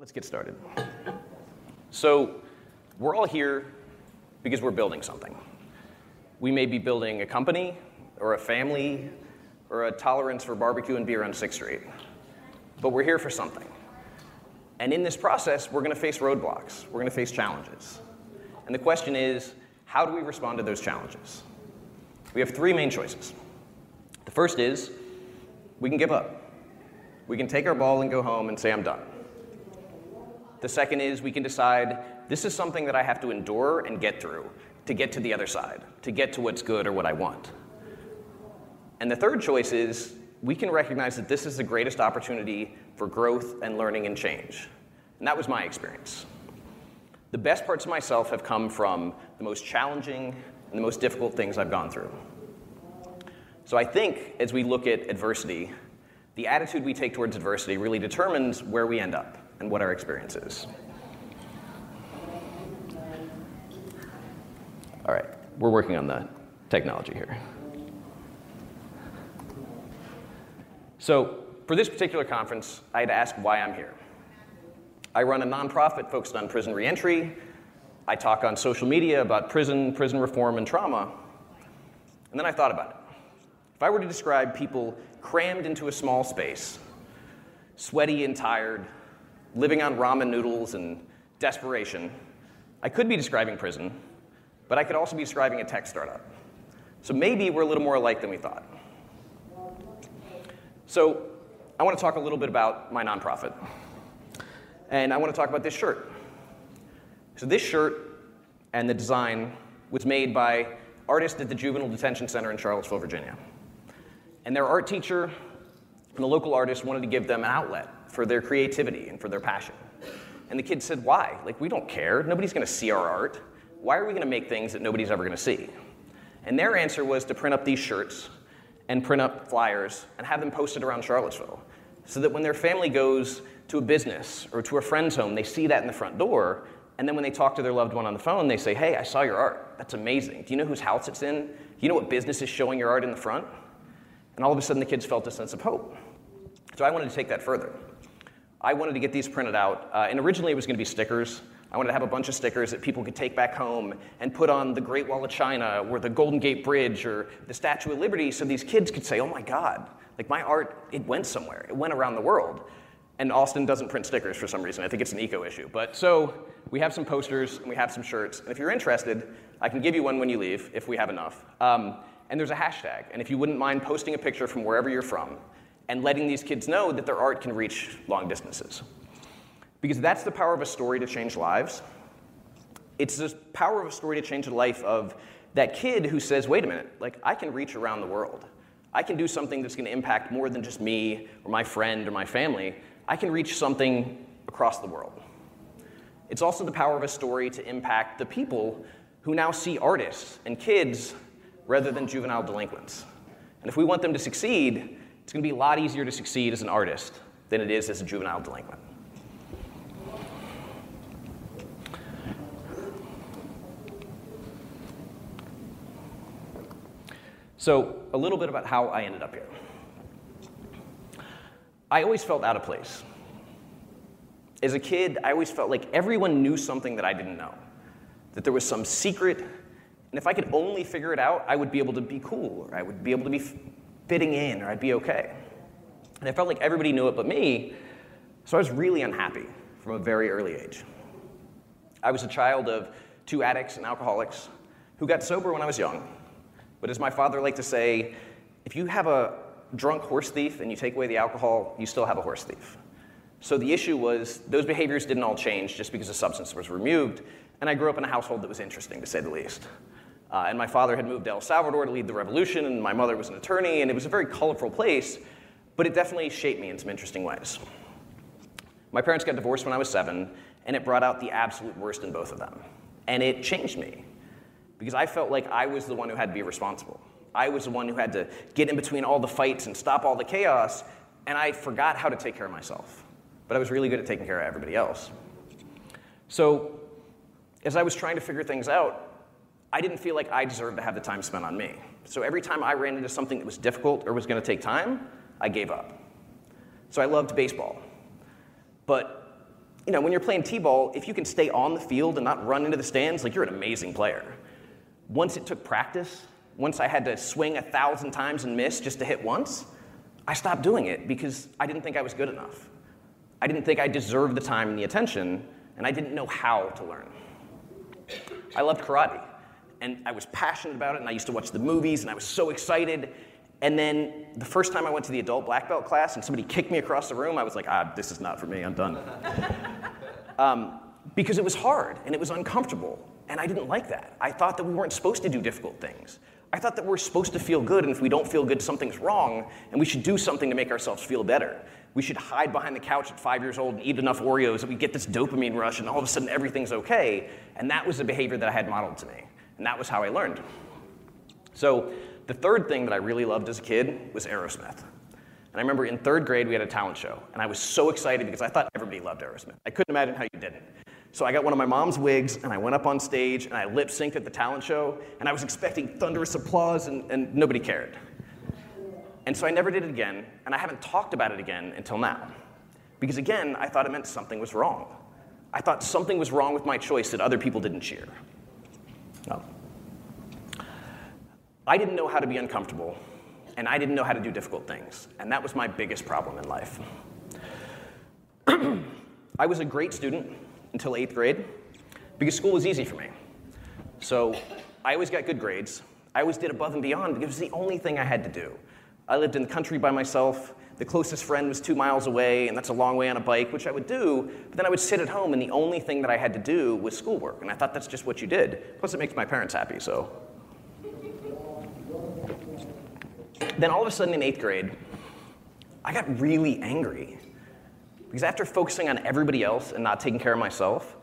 Let's get started. So, we're all here because we're building something. We may be building a company, or a family, or a tolerance for barbecue and beer on 6th Street. But we're here for something. And in this process, we're going to face roadblocks, we're going to face challenges. And the question is how do we respond to those challenges? We have three main choices. The first is we can give up. We can take our ball and go home and say, I'm done. The second is we can decide this is something that I have to endure and get through to get to the other side, to get to what's good or what I want. And the third choice is we can recognize that this is the greatest opportunity for growth and learning and change. And that was my experience. The best parts of myself have come from the most challenging and the most difficult things I've gone through. So I think as we look at adversity, the attitude we take towards adversity really determines where we end up and what our experience is. All right, we're working on the technology here. So, for this particular conference, I had to ask why I'm here. I run a nonprofit focused on prison reentry. I talk on social media about prison, prison reform, and trauma. And then I thought about it. If I were to describe people crammed into a small space, sweaty and tired, living on ramen noodles and desperation, I could be describing prison, but I could also be describing a tech startup. So maybe we're a little more alike than we thought. So, I want to talk a little bit about my nonprofit. And I want to talk about this shirt. So, this shirt and the design was made by artists at the Juvenile Detention Center in Charlottesville, Virginia. And their art teacher and the local artist wanted to give them an outlet for their creativity and for their passion. And the kids said, Why? Like, we don't care. Nobody's going to see our art. Why are we going to make things that nobody's ever going to see? And their answer was to print up these shirts and print up flyers and have them posted around Charlottesville so that when their family goes to a business or to a friend's home, they see that in the front door. And then when they talk to their loved one on the phone, they say, Hey, I saw your art. That's amazing. Do you know whose house it's in? Do you know what business is showing your art in the front? And all of a sudden, the kids felt a sense of hope. So I wanted to take that further. I wanted to get these printed out. Uh, and originally, it was going to be stickers. I wanted to have a bunch of stickers that people could take back home and put on the Great Wall of China or the Golden Gate Bridge or the Statue of Liberty so these kids could say, oh my God, like my art, it went somewhere. It went around the world. And Austin doesn't print stickers for some reason. I think it's an eco issue. But so we have some posters and we have some shirts. And if you're interested, I can give you one when you leave if we have enough. Um, and there's a hashtag. And if you wouldn't mind posting a picture from wherever you're from and letting these kids know that their art can reach long distances. Because that's the power of a story to change lives. It's the power of a story to change the life of that kid who says, wait a minute, like I can reach around the world. I can do something that's to impact more than just me or my friend or my family. I can reach something across the world. It's also the power of a story to impact the people who now see artists and kids rather than juvenile delinquents. And if we want them to succeed, it's going to be a lot easier to succeed as an artist than it is as a juvenile delinquent. So, a little bit about how I ended up here. I always felt out of place. As a kid, I always felt like everyone knew something that I didn't know, that there was some secret, and if I could only figure it out, I would be able to be cool, or I would be able to be fitting in, or I'd be okay. And I felt like everybody knew it but me, so I was really unhappy from a very early age. I was a child of two addicts and alcoholics who got sober when I was young but as my father liked to say, if you have a drunk horse thief and you take away the alcohol, you still have a horse thief. So the issue was those behaviors didn't all change just because the substance was removed. And I grew up in a household that was interesting, to say the least. Uh, and my father had moved to El Salvador to lead the revolution, and my mother was an attorney, and it was a very colorful place, but it definitely shaped me in some interesting ways. My parents got divorced when I was seven, and it brought out the absolute worst in both of them. And it changed me because I felt like I was the one who had to be responsible. I was the one who had to get in between all the fights and stop all the chaos, and I forgot how to take care of myself. But I was really good at taking care of everybody else. So, as I was trying to figure things out, I didn't feel like I deserved to have the time spent on me. So, every time I ran into something that was difficult or was going to take time, I gave up. So, I loved baseball. But you know, when you're playing T-ball, if you can stay on the field and not run into the stands, like you're an amazing player. Once it took practice, once I had to swing a thousand times and miss just to hit once, I stopped doing it because I didn't think I was good enough. I didn't think I deserved the time and the attention, and I didn't know how to learn. I loved karate, and I was passionate about it, and I used to watch the movies, and I was so excited. And then the first time I went to the adult black belt class and somebody kicked me across the room, I was like, ah, this is not for me, I'm done. um, because it was hard and it was uncomfortable, and I didn't like that. I thought that we weren't supposed to do difficult things. I thought that we're supposed to feel good, and if we don't feel good, something's wrong, and we should do something to make ourselves feel better. We should hide behind the couch at five years old and eat enough Oreos that we get this dopamine rush, and all of a sudden everything's okay. And that was the behavior that I had modeled to me, and that was how I learned. So, the third thing that I really loved as a kid was Aerosmith. And I remember in third grade we had a talent show, and I was so excited because I thought everybody loved Aerosmith. I couldn't imagine how you didn't. So I got one of my mom's wigs and I went up on stage and I lip synced at the talent show and I was expecting thunderous applause and, and nobody cared. And so I never did it again and I haven't talked about it again until now. Because again, I thought it meant something was wrong. I thought something was wrong with my choice that other people didn't cheer. I didn't know how to be uncomfortable and I didn't know how to do difficult things. And that was my biggest problem in life. I was a great student until eighth grade because school was easy for me. So I always got good grades. I always did above and beyond because it was the only thing I had to do. I lived in the country by myself. The closest friend was two miles away, and that's a long way on a bike, which I would do. But then I would sit at home, and the only thing that I had to do was schoolwork. And I thought that's just what you did. Plus, it makes my parents happy, so. Then all of a sudden in eighth grade, I got really angry because after focusing on everybody else and not taking care of myself,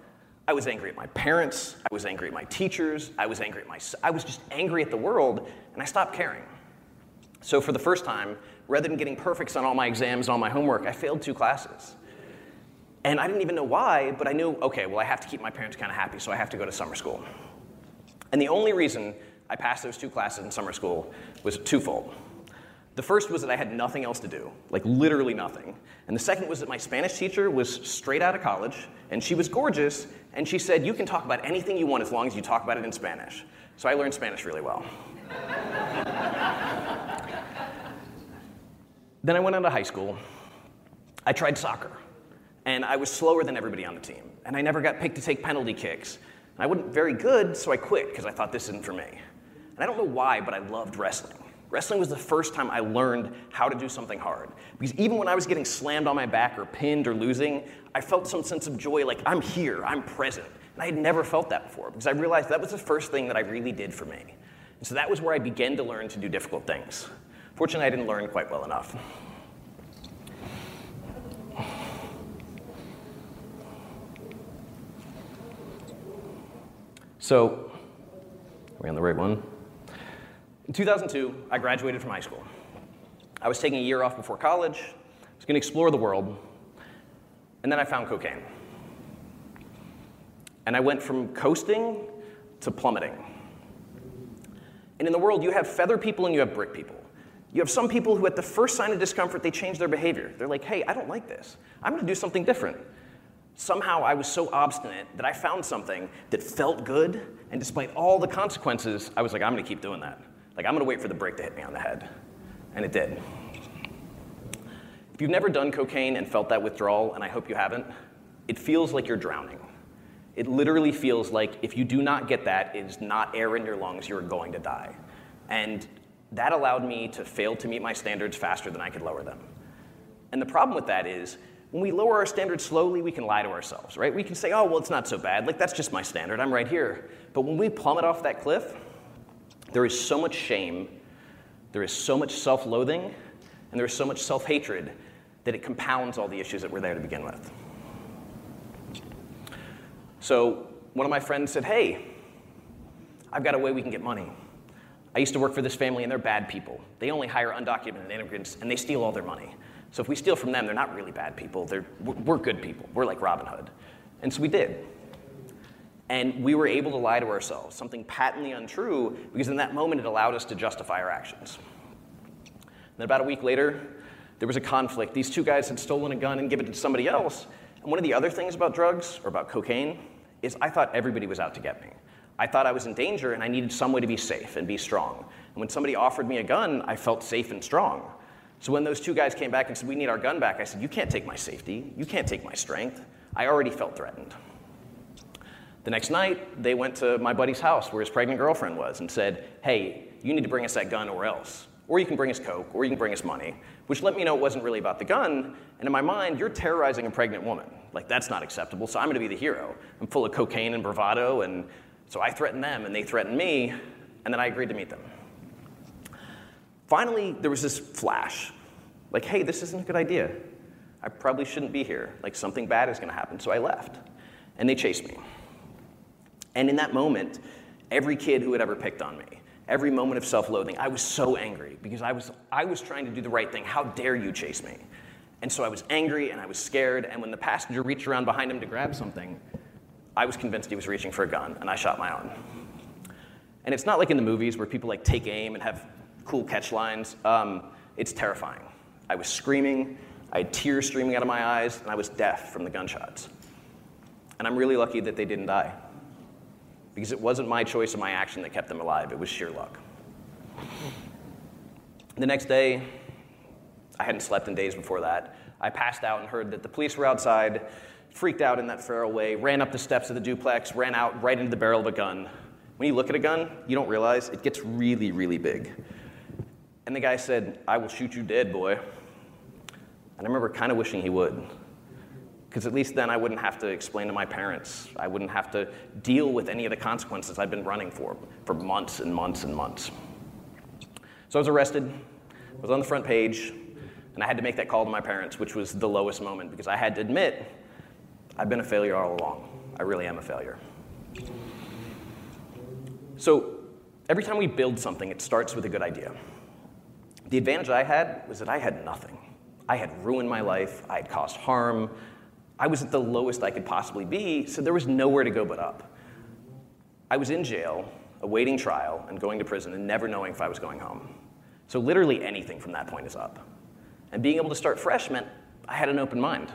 I was angry at my parents, I was angry at my teachers, I was angry at myself, I was just angry at the world, and I stopped caring. So for the first time, rather than getting perfects on all my exams and all my homework, I failed two classes. And I didn't even know why, but I knew, okay, well, I have to keep my parents kind of happy, so I have to go to summer school. And the only reason I passed those two classes in summer school was twofold. The first was that I had nothing else to do, like literally nothing. And the second was that my Spanish teacher was straight out of college, and she was gorgeous, and she said, You can talk about anything you want as long as you talk about it in Spanish. So I learned Spanish really well. Then I went on to high school. I tried soccer, and I was slower than everybody on the team, and I never got picked to take penalty kicks. And I wasn't very good, so I quit because I thought this isn't for me. And I don't know why, but I loved wrestling. Wrestling was the first time I learned how to do something hard. Because even when I was getting slammed on my back or pinned or losing, I felt some sense of joy like, I'm here, I'm present. And I had never felt that before because I realized that was the first thing that I really did for me. And so that was where I began to learn to do difficult things. Fortunately, I didn't learn quite well enough. So, are we on the right one? In 2002, I graduated from high school. I was taking a year off before college, I was going to explore the world, and then I found cocaine. And I went from coasting to plummeting. And in the world, you have feather people and you have brick people. You have some people who, at the first sign of discomfort, they change their behavior. They're like, hey, I don't like this. I'm going to do something different. Somehow I was so obstinate that I found something that felt good, and despite all the consequences, I was like, I'm going to keep doing that. Like, I'm gonna wait for the brick to hit me on the head. And it did. If you've never done cocaine and felt that withdrawal, and I hope you haven't, it feels like you're drowning. It literally feels like if you do not get that, it is not air in your lungs, you're going to die. And that allowed me to fail to meet my standards faster than I could lower them. And the problem with that is, when we lower our standards slowly, we can lie to ourselves, right? We can say, oh, well, it's not so bad. Like, that's just my standard. I'm right here. But when we plummet off that cliff, there is so much shame, there is so much self loathing, and there is so much self hatred that it compounds all the issues that were there to begin with. So, one of my friends said, Hey, I've got a way we can get money. I used to work for this family, and they're bad people. They only hire undocumented immigrants, and they steal all their money. So, if we steal from them, they're not really bad people. They're, we're good people. We're like Robin Hood. And so we did. And we were able to lie to ourselves, something patently untrue, because in that moment it allowed us to justify our actions. And then about a week later, there was a conflict. These two guys had stolen a gun and given it to somebody else. And And one of the other things about drugs, or about cocaine, is I thought everybody was out to get me. I thought I was in danger and I needed some way to be safe and be strong. And when somebody offered me a gun, I felt safe and strong. So when those two guys came back and said, We need our gun back, I said, You can't take my safety. You can't take my strength. I already felt threatened. The next night, they went to my buddy's house where his pregnant girlfriend was and said, Hey, you need to bring us that gun or else. Or you can bring us Coke, or you can bring us money, which let me know it wasn't really about the gun. And in my mind, you're terrorizing a pregnant woman. Like, that's not acceptable, so I'm gonna be the hero. I'm full of cocaine and bravado, and so I threatened them, and they threatened me, and then I agreed to meet them. Finally, there was this flash like, hey, this isn't a good idea. I probably shouldn't be here. Like, something bad is gonna happen. So I left, and they chased me. And in that moment, every kid who had ever picked on me, every moment of self loathing, I was so angry because I was, I was trying to do the right thing. How dare you chase me? And so I was angry and I was scared. And when the passenger reached around behind him to grab something, I was convinced he was reaching for a gun, and I shot my own. And it's not like in the movies where people like take aim and have cool catch lines. Um, it's terrifying. I was screaming, I had tears streaming out of my eyes, and I was deaf from the gunshots. And I'm really lucky that they didn't die. Because it wasn't my choice or my action that kept them alive, it was sheer luck. The next day, I hadn't slept in days before that. I passed out and heard that the police were outside, freaked out in that feral way, ran up the steps of the duplex, ran out right into the barrel of a gun. When you look at a gun, you don't realize it gets really, really big. And the guy said, I will shoot you dead, boy. And I remember kind of wishing he would. Because at least then I wouldn't have to explain to my parents. I wouldn't have to deal with any of the consequences I'd been running for for months and months and months. So I was arrested, I was on the front page, and I had to make that call to my parents, which was the lowest moment because I had to admit I've been a failure all along. I really am a failure. So every time we build something, it starts with a good idea. The advantage I had was that I had nothing. I had ruined my life, I had caused harm, I was at the lowest I could possibly be, so there was nowhere to go but up. I was in jail, awaiting trial, and going to prison, and never knowing if I was going home. So literally anything from that point is up. And being able to start fresh meant I had an open mind.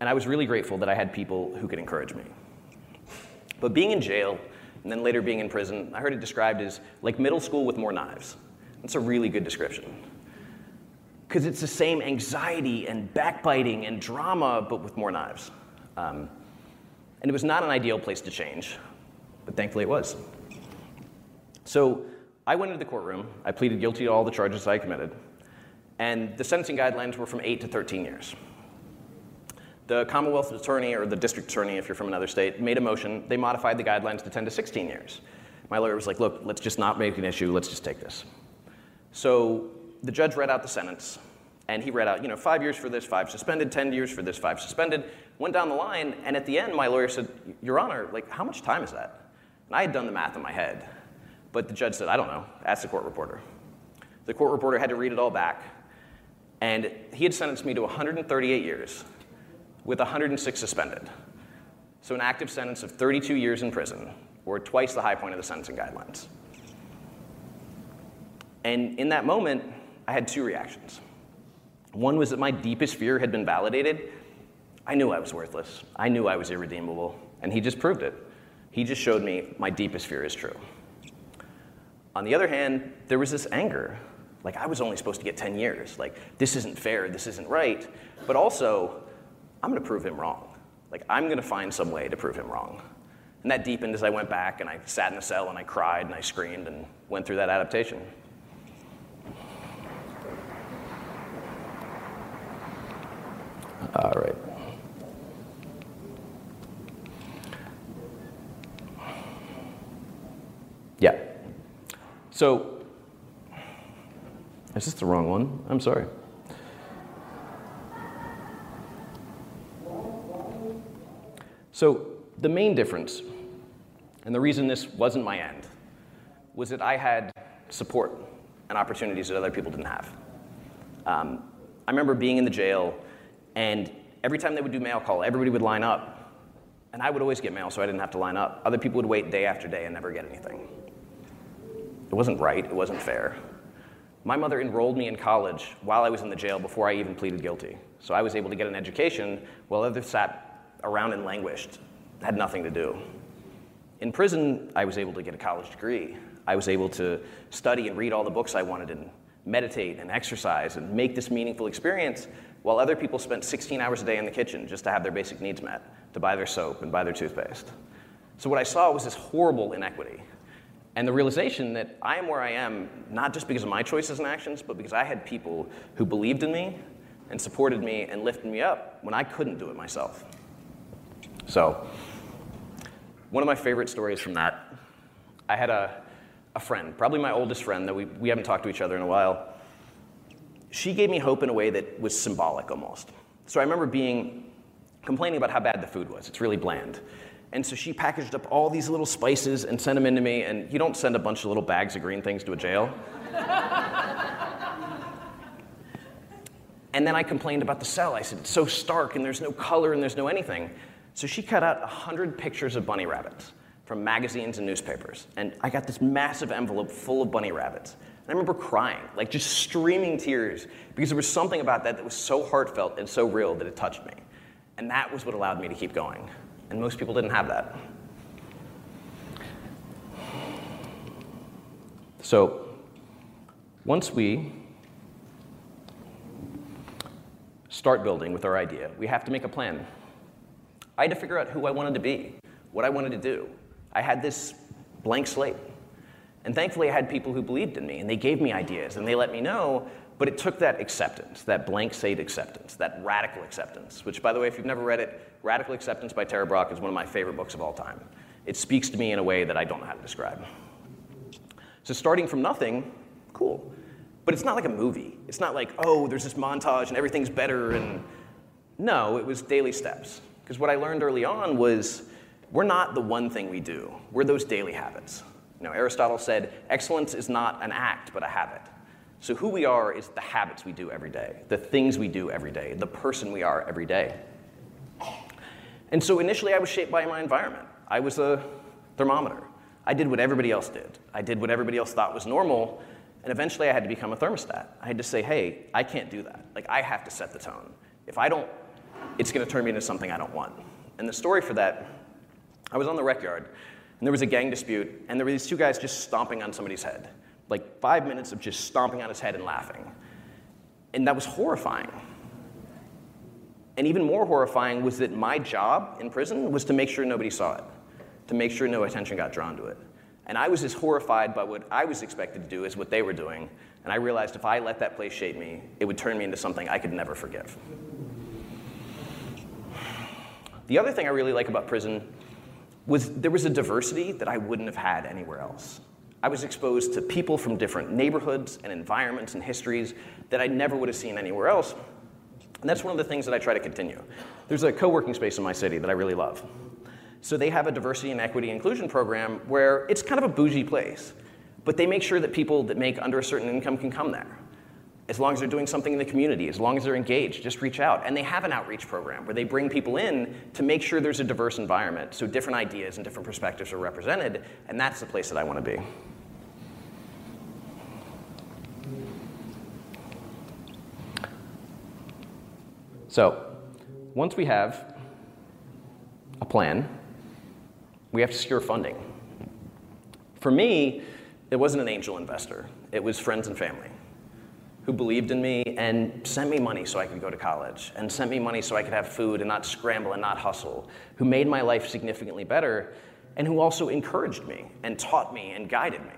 And I was really grateful that I had people who could encourage me. But being in jail, and then later being in prison, I heard it described as like middle school with more knives. That's a really good description. Because it's the same anxiety and backbiting and drama, but with more knives. Um, and it was not an ideal place to change, but thankfully it was. So I went into the courtroom, I pleaded guilty to all the charges I committed, and the sentencing guidelines were from 8 to 13 years. The Commonwealth attorney, or the district attorney, if you're from another state, made a motion. They modified the guidelines to 10 to 16 years. My lawyer was like, look, let's just not make an issue, let's just take this. So the judge read out the sentence, and he read out, you know, five years for this, five suspended, 10 years for this, five suspended. Went down the line, and at the end, my lawyer said, Your Honor, like, how much time is that? And I had done the math in my head, but the judge said, I don't know, ask the court reporter. The court reporter had to read it all back, and he had sentenced me to 138 years with 106 suspended. So an active sentence of 32 years in prison, or twice the high point of the sentencing guidelines. And in that moment, I had two reactions. One was that my deepest fear had been validated. I knew I was worthless. I knew I was irredeemable. And he just proved it. He just showed me my deepest fear is true. On the other hand, there was this anger. Like, I was only supposed to get 10 years. Like, this isn't fair. This isn't right. But also, I'm going to prove him wrong. Like, I'm going to find some way to prove him wrong. And that deepened as I went back and I sat in a cell and I cried and I screamed and went through that adaptation. All right. Yeah. So, is this the wrong one? I'm sorry. So, the main difference, and the reason this wasn't my end, was that I had support and opportunities that other people didn't have. Um, I remember being in the jail and every time they would do mail call, everybody would line up. And I would always get mail, so I didn't have to line up. Other people would wait day after day and never get anything. It wasn't right, it wasn't fair. my mother enrolled me in college while I was in the jail before I even pleaded guilty. So I was able to get an education while others sat around and languished, had nothing to do. In prison, I was able to get a college degree. I was able to study and read all the books I wanted and meditate and exercise and make this meaningful experience while other people spent 16 hours a day in the kitchen just to have their basic needs met, to buy their soap and buy their toothpaste. So what I saw was this horrible inequity. And the realization that I am where I am, not just because of my choices and actions, but because I had people who believed in me and supported me and lifted me up when I couldn't do it myself. So, one of my favorite stories from that, I had a, a friend, probably my oldest friend, that we, we haven't talked to each other in a while. She gave me hope in a way that was symbolic almost. So I remember being complaining about how bad the food was. It's really bland. And so she packaged up all these little spices and sent them in to me. And you don't send a bunch of little bags of green things to a jail. and then I complained about the cell. I said, it's so stark and there's no color and there's no anything. So she cut out 100 pictures of bunny rabbits from magazines and newspapers. And I got this massive envelope full of bunny rabbits. And I remember crying, like just streaming tears, because there was something about that that was so heartfelt and so real that it touched me. And that was what allowed me to keep going. And most people didn't have that. So, once we start building with our idea, we have to make a plan. I had to figure out who I wanted to be, what I wanted to do. I had this blank slate. And thankfully, I had people who believed in me, and they gave me ideas, and they let me know, but it took that acceptance, that blank slate acceptance, that radical acceptance, which, by the way, if you've never read it, Radical Acceptance by Tara Brach is one of my favorite books of all time. It speaks to me in a way that I don't know how to describe. So, starting from nothing, cool. But it's not like a movie. It's not like, oh, there's this montage and everything's better. And no, it was daily steps. Because what I learned early on was we're not the one thing we do, we're those daily habits. You know, Aristotle said, excellence is not an act, but a habit. So who we are is the habits we do every day, the things we do every day, the person we are every day. And so initially I was shaped by my environment. I was a thermometer. I did what everybody else did. I did what everybody else thought was normal, and eventually I had to become a thermostat. I had to say, hey, I can't do that. Like, I have to set the tone. If I don't, it's gonna turn me into something I don't want. And the story for that, I was on the rec yard, and there was a gang dispute, and there were these two guys just stomping on somebody's head like five minutes of just stomping on his head and laughing. And that was horrifying. And even more horrifying was that my job in prison was to make sure nobody saw it, to make sure no attention got drawn to it. And I was as horrified by what I was expected to do as what they were doing. And I realized if I let that place shape me, it would turn me into something I could never forgive. The other thing I really like about prison was there was a diversity that I wouldn't have had anywhere else. I was exposed to people from different neighborhoods and environments and histories that I never would have seen anywhere else. And that's one of the things that I try to continue. There's a co working space in my city that I really love. So they have a diversity and equity inclusion program where it's kind of a bougie place, but they make sure that people that make under a certain income can come there. As long as they're doing something in the community, as long as they're engaged, just reach out. And they have an outreach program where they bring people in to make sure there's a diverse environment so different ideas and different perspectives are represented, and that's the place that I want to be. So, once we have a plan, we have to secure funding. For me, it wasn't an angel investor, it was friends and family who believed in me and sent me money so I could go to college, and sent me money so I could have food and not scramble and not hustle, who made my life significantly better, and who also encouraged me and taught me and guided me.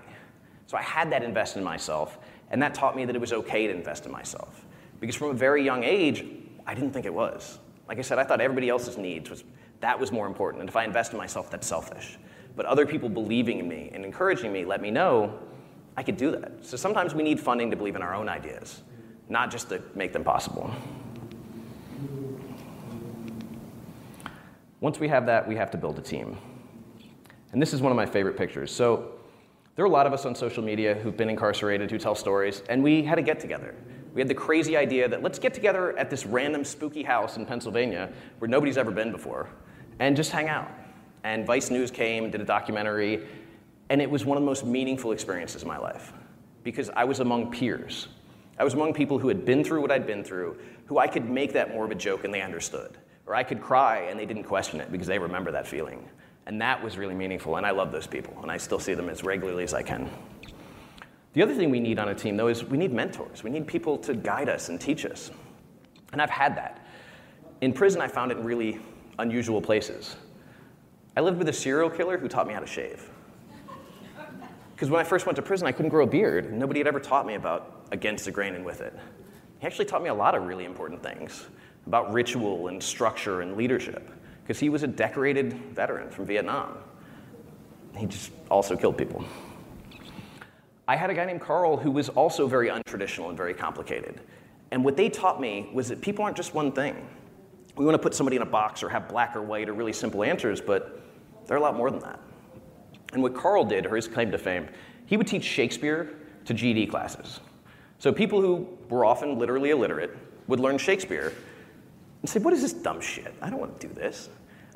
So I had that invest in myself, and that taught me that it was okay to invest in myself. Because from a very young age, I didn't think it was. Like I said, I thought everybody else's needs was that was more important. And if I invest in myself, that's selfish. But other people believing in me and encouraging me let me know I could do that. So sometimes we need funding to believe in our own ideas, not just to make them possible. Once we have that, we have to build a team. And this is one of my favorite pictures. So there are a lot of us on social media who've been incarcerated who tell stories, and we had a get together. We had the crazy idea that let's get together at this random spooky house in Pennsylvania where nobody's ever been before and just hang out. And Vice News came, did a documentary, and it was one of the most meaningful experiences of my life. because I was among peers. I was among people who had been through what I'd been through, who I could make that more of a joke and they understood. Or I could cry and they didn't question it because they remember that feeling. And that was really meaningful, and I love those people, and I still see them as regularly as I can. The other thing we need on a team, though, is we need mentors. We need people to guide us and teach us. And I've had that. In prison, I found it in really unusual places. I lived with a serial killer who taught me how to shave. Because when I first went to prison, I couldn't grow a beard, nobody had ever taught me about against the grain and with it. He actually taught me a lot of really important things about ritual and structure and leadership, because he was a decorated veteran from Vietnam. He just also killed people. I had a guy named Carl who was also very untraditional and very complicated. And what they taught me was that people aren't just one thing. We want to put somebody in a box or have black or white or really simple answers, but they're a lot more than that. And what Carl did, or his claim to fame, he would teach Shakespeare to GED classes. So people who were often literally illiterate would learn Shakespeare and say, What is this dumb shit? I don't want to do this.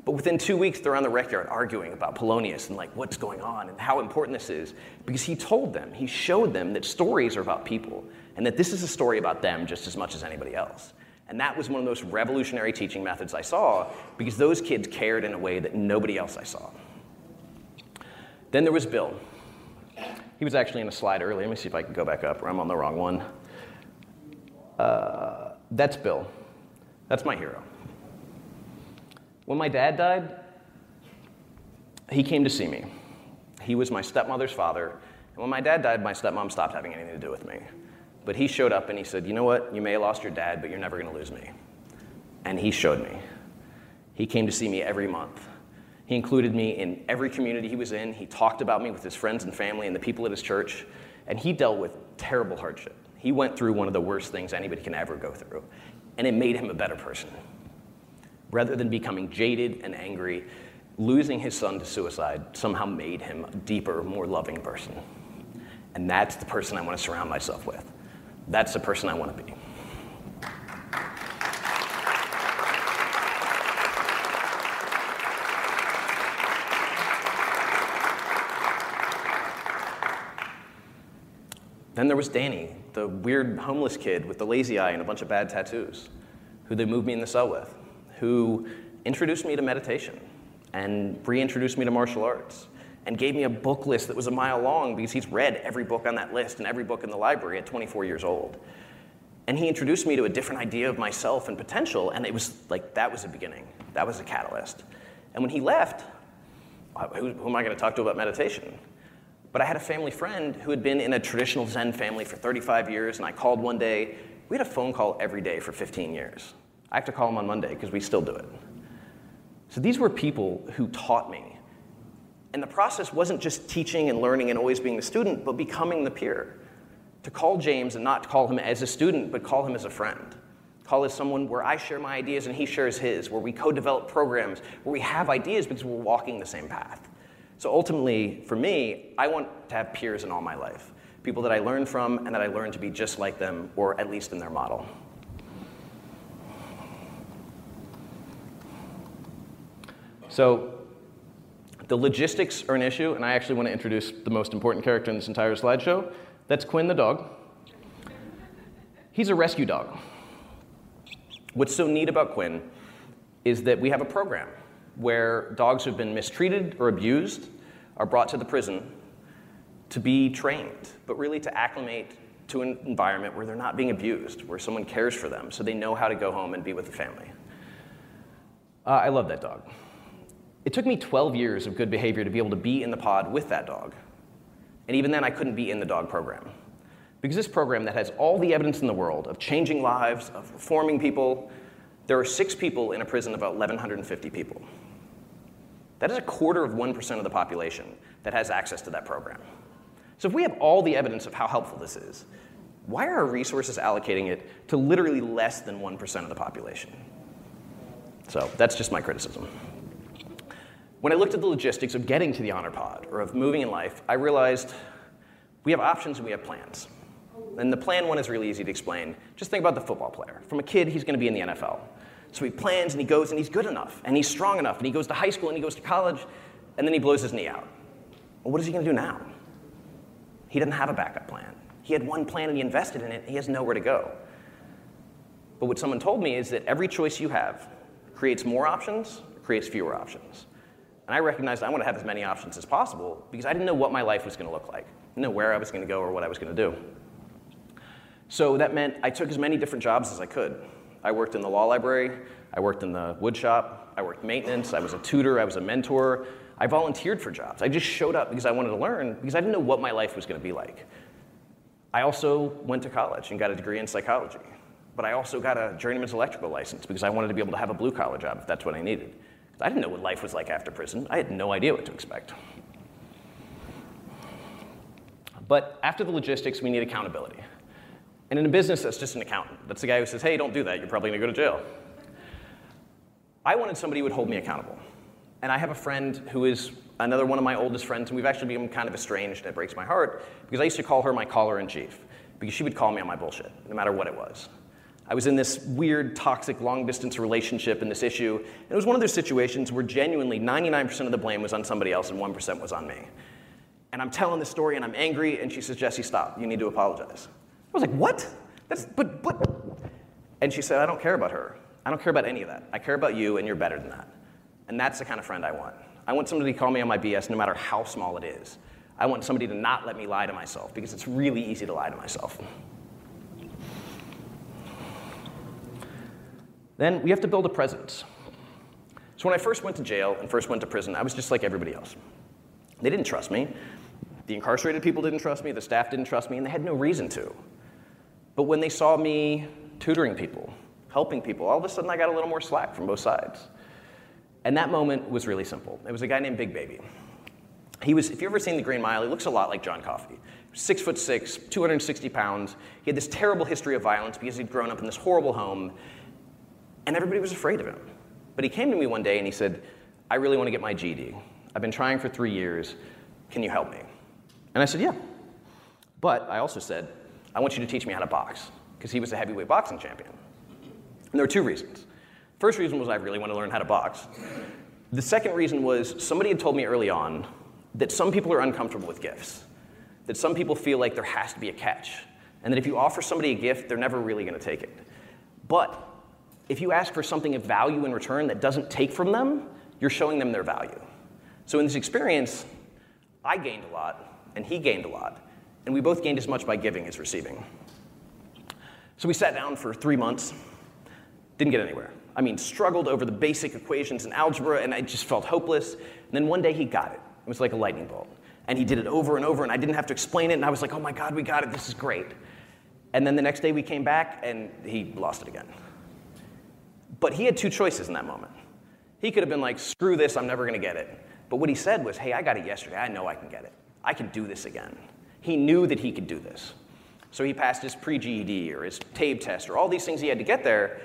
But within two weeks, they're on the rec yard arguing about Polonius and like what's going on and how important this is. Because he told them, he showed them that stories are about people and that this is a story about them just as much as anybody else. And that was one of the most revolutionary teaching methods I saw because those kids cared in a way that nobody else I saw. Then there was Bill. He was actually in a slide earlier. Let me see if I can go back up, or I'm on the wrong one. Uh, that's Bill. That's my hero. When my dad died, he came to see me. He was my stepmother's father. And when my dad died, my stepmom stopped having anything to do with me. But he showed up and he said, You know what? You may have lost your dad, but you're never going to lose me. And he showed me. He came to see me every month. He included me in every community he was in. He talked about me with his friends and family and the people at his church. And he dealt with terrible hardship. He went through one of the worst things anybody can ever go through. And it made him a better person. Rather than becoming jaded and angry, losing his son to suicide somehow made him a deeper, more loving person. And that's the person I want to surround myself with. That's the person I want to be. Then there was Danny, the weird homeless kid with the lazy eye and a bunch of bad tattoos, who they moved me in the cell with, who introduced me to meditation and reintroduced me to martial arts and gave me a book list that was a mile long because he's read every book on that list and every book in the library at 24 years old. And he introduced me to a different idea of myself and potential, and it was like that was a beginning. That was a catalyst. And when he left, who, who am I going to talk to about meditation? But I had a family friend who had been in a traditional Zen family for 35 years, and I called one day. We had a phone call every day for 15 years. I have to call him on Monday because we still do it. So these were people who taught me and the process wasn't just teaching and learning and always being the student, but becoming the peer. To call James and not call him as a student, but call him as a friend. Call as someone where I share my ideas and he shares his, where we co develop programs, where we have ideas because we're walking the same path. So ultimately, for me, I want to have peers in all my life people that I learn from and that I learn to be just like them, or at least in their model. So, the logistics are an issue, and I actually want to introduce the most important character in this entire slideshow. That's Quinn the dog. He's a rescue dog. What's so neat about Quinn is that we have a program where dogs who've been mistreated or abused are brought to the prison to be trained, but really to acclimate to an environment where they're not being abused, where someone cares for them, so they know how to go home and be with the family. Uh, I love that dog. It took me 12 years of good behavior to be able to be in the pod with that dog. And even then, I couldn't be in the dog program. Because this program that has all the evidence in the world of changing lives, of reforming people, there are six people in a prison of about 1,150 people. That is a quarter of 1% of the population that has access to that program. So if we have all the evidence of how helpful this is, why are our resources allocating it to literally less than 1% of the population? So that's just my criticism. When I looked at the logistics of getting to the honor pod or of moving in life, I realized we have options and we have plans. And the plan one is really easy to explain. Just think about the football player. From a kid, he's going to be in the NFL. So he plans and he goes and he's good enough and he's strong enough and he goes to high school and he goes to college and then he blows his knee out. Well, what is he going to do now? He doesn't have a backup plan. He had one plan and he invested in it, he has nowhere to go. But what someone told me is that every choice you have creates more options, creates fewer options. And I recognized I want to have as many options as possible because I didn't know what my life was going to look like. I didn't know where I was going to go or what I was going to do. So that meant I took as many different jobs as I could. I worked in the law library, I worked in the wood shop, I worked maintenance, I was a tutor, I was a mentor. I volunteered for jobs. I just showed up because I wanted to learn because I didn't know what my life was going to be like. I also went to college and got a degree in psychology. But I also got a journeyman's electrical license because I wanted to be able to have a blue collar job if that's what I needed. I didn't know what life was like after prison. I had no idea what to expect. But after the logistics, we need accountability. And in a business, that's just an accountant. That's the guy who says, hey, don't do that. You're probably going to go to jail. I wanted somebody who would hold me accountable. And I have a friend who is another one of my oldest friends, and we've actually become kind of estranged, and it breaks my heart because I used to call her my caller in chief because she would call me on my bullshit, no matter what it was. I was in this weird, toxic, long distance relationship in this issue. And it was one of those situations where genuinely 99% of the blame was on somebody else and 1% was on me. And I'm telling this story and I'm angry, and she says, Jesse, stop. You need to apologize. I was like, what? That's, but, but. And she said, I don't care about her. I don't care about any of that. I care about you, and you're better than that. And that's the kind of friend I want. I want somebody to call me on my BS no matter how small it is. I want somebody to not let me lie to myself because it's really easy to lie to myself. Then we have to build a presence. So when I first went to jail and first went to prison, I was just like everybody else. They didn't trust me. The incarcerated people didn't trust me, the staff didn't trust me, and they had no reason to. But when they saw me tutoring people, helping people, all of a sudden I got a little more slack from both sides. And that moment was really simple. It was a guy named Big Baby. He was, if you've ever seen The Green Mile, he looks a lot like John Coffey. Six foot six, 260 pounds. He had this terrible history of violence because he'd grown up in this horrible home, and everybody was afraid of him. But he came to me one day and he said, I really want to get my GED. I've been trying for three years. Can you help me? And I said, Yeah. But I also said, I want you to teach me how to box, because he was a heavyweight boxing champion. And there were two reasons. First reason was I really want to learn how to box. The second reason was somebody had told me early on that some people are uncomfortable with gifts, that some people feel like there has to be a catch, and that if you offer somebody a gift, they're never really going to take it. But if you ask for something of value in return that doesn't take from them, you're showing them their value. So in this experience, I gained a lot, and he gained a lot, and we both gained as much by giving as receiving. So we sat down for three months, didn't get anywhere. I mean, struggled over the basic equations in algebra, and I just felt hopeless. And then one day he got it. It was like a lightning bolt. And he did it over and over, and I didn't have to explain it, and I was like, oh my God, we got it, this is great. And then the next day we came back, and he lost it again. But he had two choices in that moment. He could have been like, screw this, I'm never gonna get it. But what he said was, hey, I got it yesterday, I know I can get it. I can do this again. He knew that he could do this. So he passed his pre GED or his TABE test or all these things he had to get there.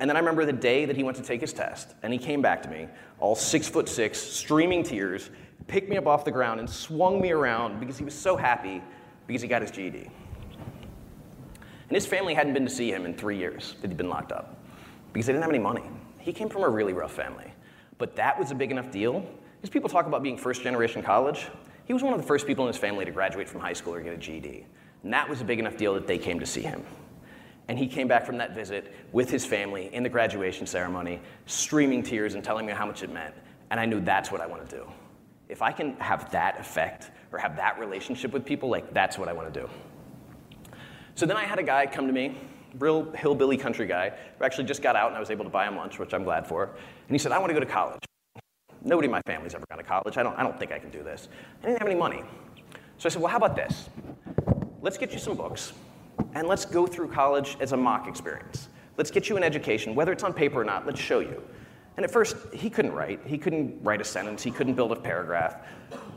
And then I remember the day that he went to take his test, and he came back to me, all six foot six, streaming tears, picked me up off the ground, and swung me around because he was so happy because he got his GED. And his family hadn't been to see him in three years that he'd been locked up because they didn't have any money. He came from a really rough family. But that was a big enough deal. Because people talk about being first generation college. He was one of the first people in his family to graduate from high school or get a GED. And that was a big enough deal that they came to see him. And he came back from that visit with his family in the graduation ceremony, streaming tears and telling me how much it meant. And I knew that's what I want to do. If I can have that effect or have that relationship with people, like that's what I want to do. So then I had a guy come to me real hillbilly country guy who actually just got out and I was able to buy him lunch, which I'm glad for. And he said, I want to go to college. Nobody in my family's ever gone to college. I don't, I don't think I can do this. I didn't have any money. So I said, well, how about this? Let's get you some books and let's go through college as a mock experience. Let's get you an education, whether it's on paper or not, let's show you. And at first, he couldn't write. He couldn't write a sentence. He couldn't build a paragraph.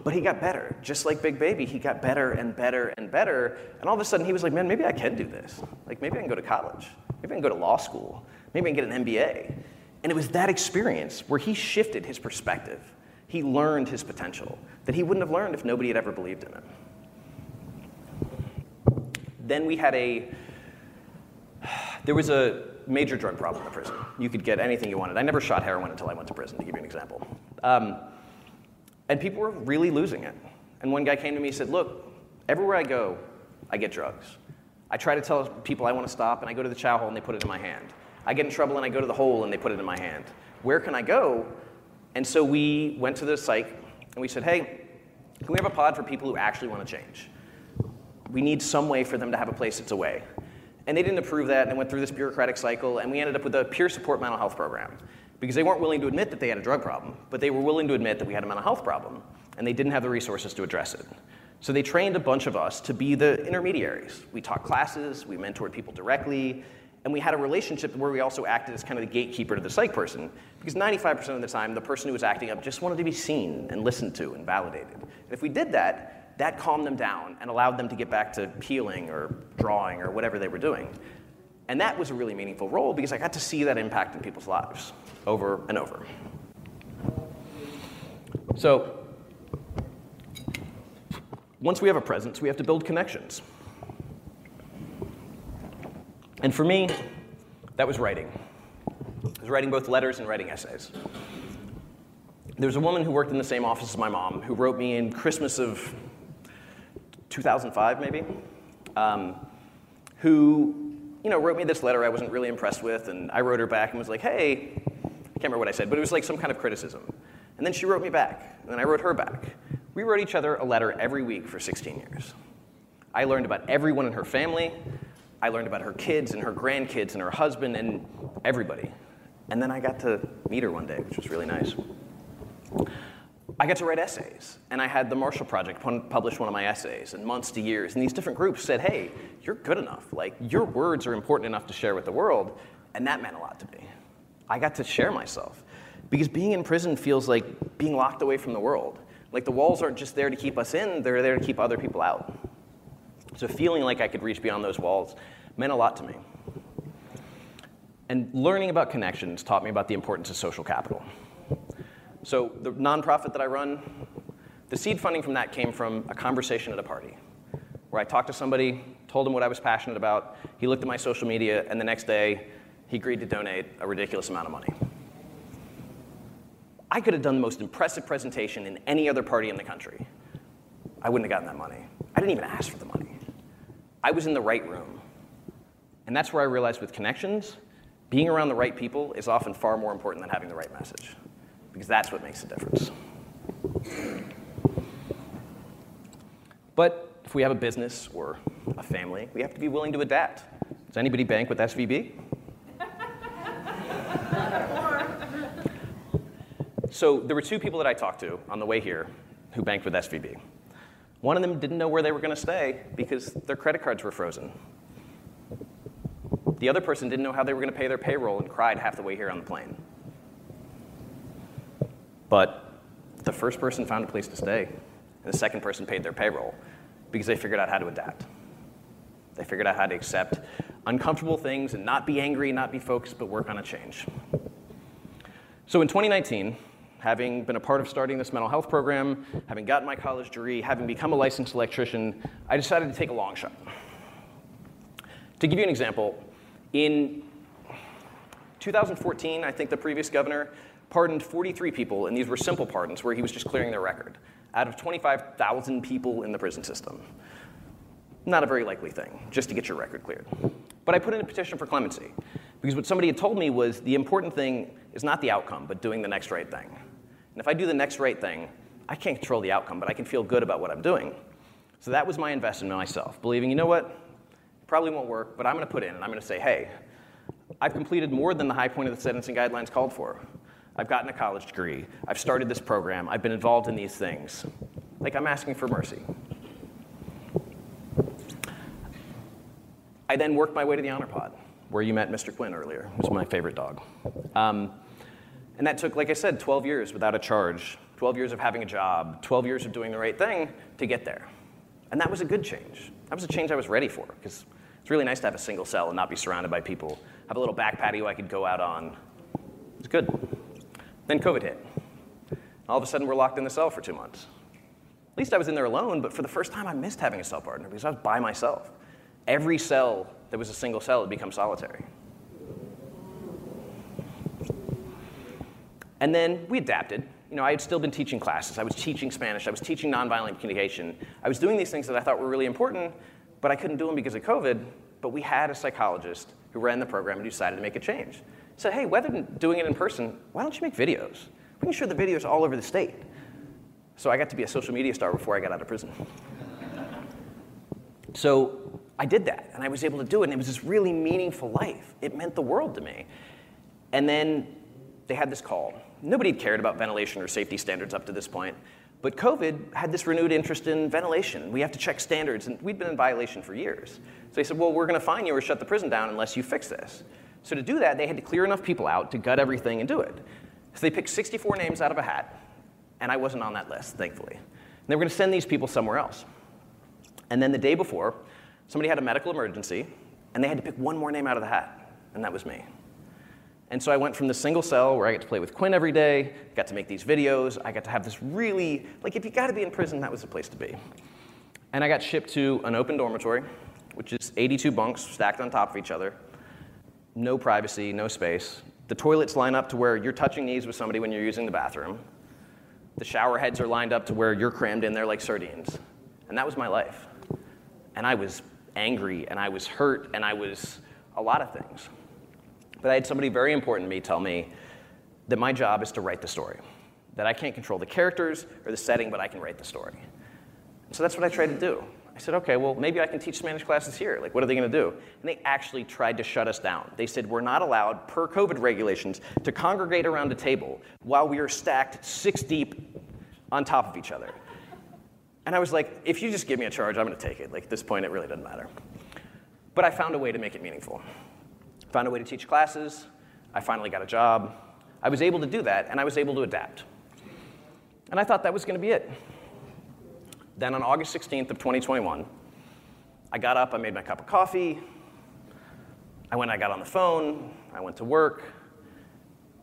But he got better. Just like Big Baby, he got better and better and better. And all of a sudden, he was like, man, maybe I can do this. Like, maybe I can go to college. Maybe I can go to law school. Maybe I can get an MBA. And it was that experience where he shifted his perspective. He learned his potential that he wouldn't have learned if nobody had ever believed in him. Then we had a, there was a major drug problem in the prison. You could get anything you wanted. I never shot heroin until I went to prison, to give you an example. Um, and people were really losing it. And one guy came to me and said, Look, everywhere I go, I get drugs. I try to tell people I want to stop, and I go to the chow hall and they put it in my hand. I get in trouble and I go to the hole and they put it in my hand. Where can I go? And so we went to the psych and we said, hey, can we have a pod for people who actually want to change? We need some way for them to have a place that's away. And they didn't approve that and went through this bureaucratic cycle, and we ended up with a peer support mental health program because they weren't willing to admit that they had a drug problem, but they were willing to admit that we had a mental health problem, and they didn't have the resources to address it. So they trained a bunch of us to be the intermediaries. We taught classes, we mentored people directly, and we had a relationship where we also acted as kind of the gatekeeper to the psych person, because 95% of the time, the person who was acting up just wanted to be seen and listened to and validated. And if we did that, that calmed them down and allowed them to get back to peeling or drawing or whatever they were doing. And that was a really meaningful role because I got to see that impact in people's lives over and over. So, once we have a presence, we have to build connections. And for me, that was writing. I was writing both letters and writing essays. There was a woman who worked in the same office as my mom who wrote me in Christmas of 2005, maybe, um, who you know, wrote me this letter I wasn't really impressed with, and I wrote her back and was like, hey, I can't remember what I said, but it was like some kind of criticism. And then she wrote me back, and then I wrote her back. We wrote each other a letter every week for 16 years. I learned about everyone in her family. I learned about her kids and her grandkids and her husband and everybody. And then I got to meet her one day, which was really nice. I got to write essays, and I had the Marshall Project publish one of my essays, and months to years. And these different groups said, hey, you're good enough. Like, your words are important enough to share with the world. And that meant a lot to me. I got to share myself. Because being in prison feels like being locked away from the world. Like, the walls aren't just there to keep us in, they're there to keep other people out. So, feeling like I could reach beyond those walls meant a lot to me. And learning about connections taught me about the importance of social capital. So the nonprofit that I run, the seed funding from that came from a conversation at a party where I talked to somebody, told him what I was passionate about. He looked at my social media, and the next day, he agreed to donate a ridiculous amount of money. I could have done the most impressive presentation in any other party in the country. I wouldn't have gotten that money. I didn't even ask for the money. I was in the right room. And that's where I realized with connections, being around the right people is often far more important than having the right message because that's what makes a difference. But if we have a business or a family, we have to be willing to adapt. Does anybody bank with SVB? so there were two people that I talked to on the way here who banked with SVB. One of them didn't know where they were going to stay because their credit cards were frozen. The other person didn't know how they were going to pay their payroll and cried half the way here on the plane. But the first person found a place to stay, and the second person paid their payroll because they figured out how to adapt. They figured out how to accept uncomfortable things and not be angry, not be focused, but work on a change. So in 2019, having been a part of starting this mental health program, having gotten my college degree, having become a licensed electrician, I decided to take a long shot. To give you an example, in 2014, I think the previous governor pardoned 43 people, and these were simple pardons where he was just clearing their record, out of 25,000 people in the prison system. Not a very likely thing, just to get your record cleared. But I put in a petition for clemency, because what somebody had told me was the important thing is not the outcome, but doing the next right thing. And if I do the next right thing, I can't control the outcome, but I can feel good about what I'm doing. So that was my investment in myself, believing, you know what, probably won't work, but I'm going to put in and I'm going to say, hey, I've completed more than the high point of the sentencing guidelines called for. I've gotten a college degree. I've started this program. I've been involved in these things. Like, I'm asking for mercy. I then worked my way to the honor pod, where you met Mr. Quinn earlier. Was my favorite dog. Um, and that took, like I said, 12 years without a charge, 12 years of having a job, 12 years of doing the right thing to get there. And that was a good change. That was a change I was ready for, because it's really nice to have a single cell and not be surrounded by people, have a little back patio I could go out on. It's good. Then COVID hit. All of a sudden, we're locked in the cell for two months. At least I was in there alone, but for the first time, I missed having a cell partner because I was by myself. Every cell that was a single cell had become solitary. And then we adapted. You know, I had still been teaching classes. I was teaching Spanish. I was teaching nonviolent communication. I was doing these things that I thought were really important, but I couldn't do them because of COVID. But we had a psychologist who ran the program and decided to make a change. Said, hey, rather than doing it in person, why don't you make videos? We can show the videos all over the state. So I got to be a social media star before I got out of prison. so I did that, and I was able to do it, and it was this really meaningful life. It meant the world to me. And then they had this call. Nobody had cared about ventilation or safety standards up to this point. But COVID had this renewed interest in ventilation. We have to check standards, and we'd been in violation for years. So they said, Well, we're going to fine you or shut the prison down unless you fix this. So to do that, they had to clear enough people out to gut everything and do it. So they picked 64 names out of a hat, and I wasn't on that list, thankfully. And they were going to send these people somewhere else. And then the day before, somebody had a medical emergency, and they had to pick one more name out of the hat, and that was me. And so I went from the single cell where I get to play with Quinn every day, got to make these videos, I got to have this really, like, if you got to be in prison, that was the place to be. And I got shipped to an open dormitory, which is 82 bunks stacked on top of each other. No privacy, no space. The toilets line up to where you're touching knees with somebody when you're using the bathroom. The shower heads are lined up to where you're crammed in there like sardines. And that was my life. And I was angry, and I was hurt, and I was a lot of things. But I had somebody very important to me tell me that my job is to write the story. That I can't control the characters or the setting, but I can write the story. So that's what I tried to do. I said, okay, well, maybe I can teach Spanish classes here. Like, what are they going to do? And they actually tried to shut us down. They said, we're not allowed, per COVID regulations, to congregate around a table while we are stacked six deep on top of each other. And I was like, if you just give me a charge, I'm going to take it. Like, at this point, it really doesn't matter. But I found a way to make it meaningful found a way to teach classes. I finally got a job. I was able to do that, and I was able to adapt. And I thought that was going to be it. Then on August 16th of 2021, I got up, I made my cup of coffee, I went, I got on the phone, I went to work,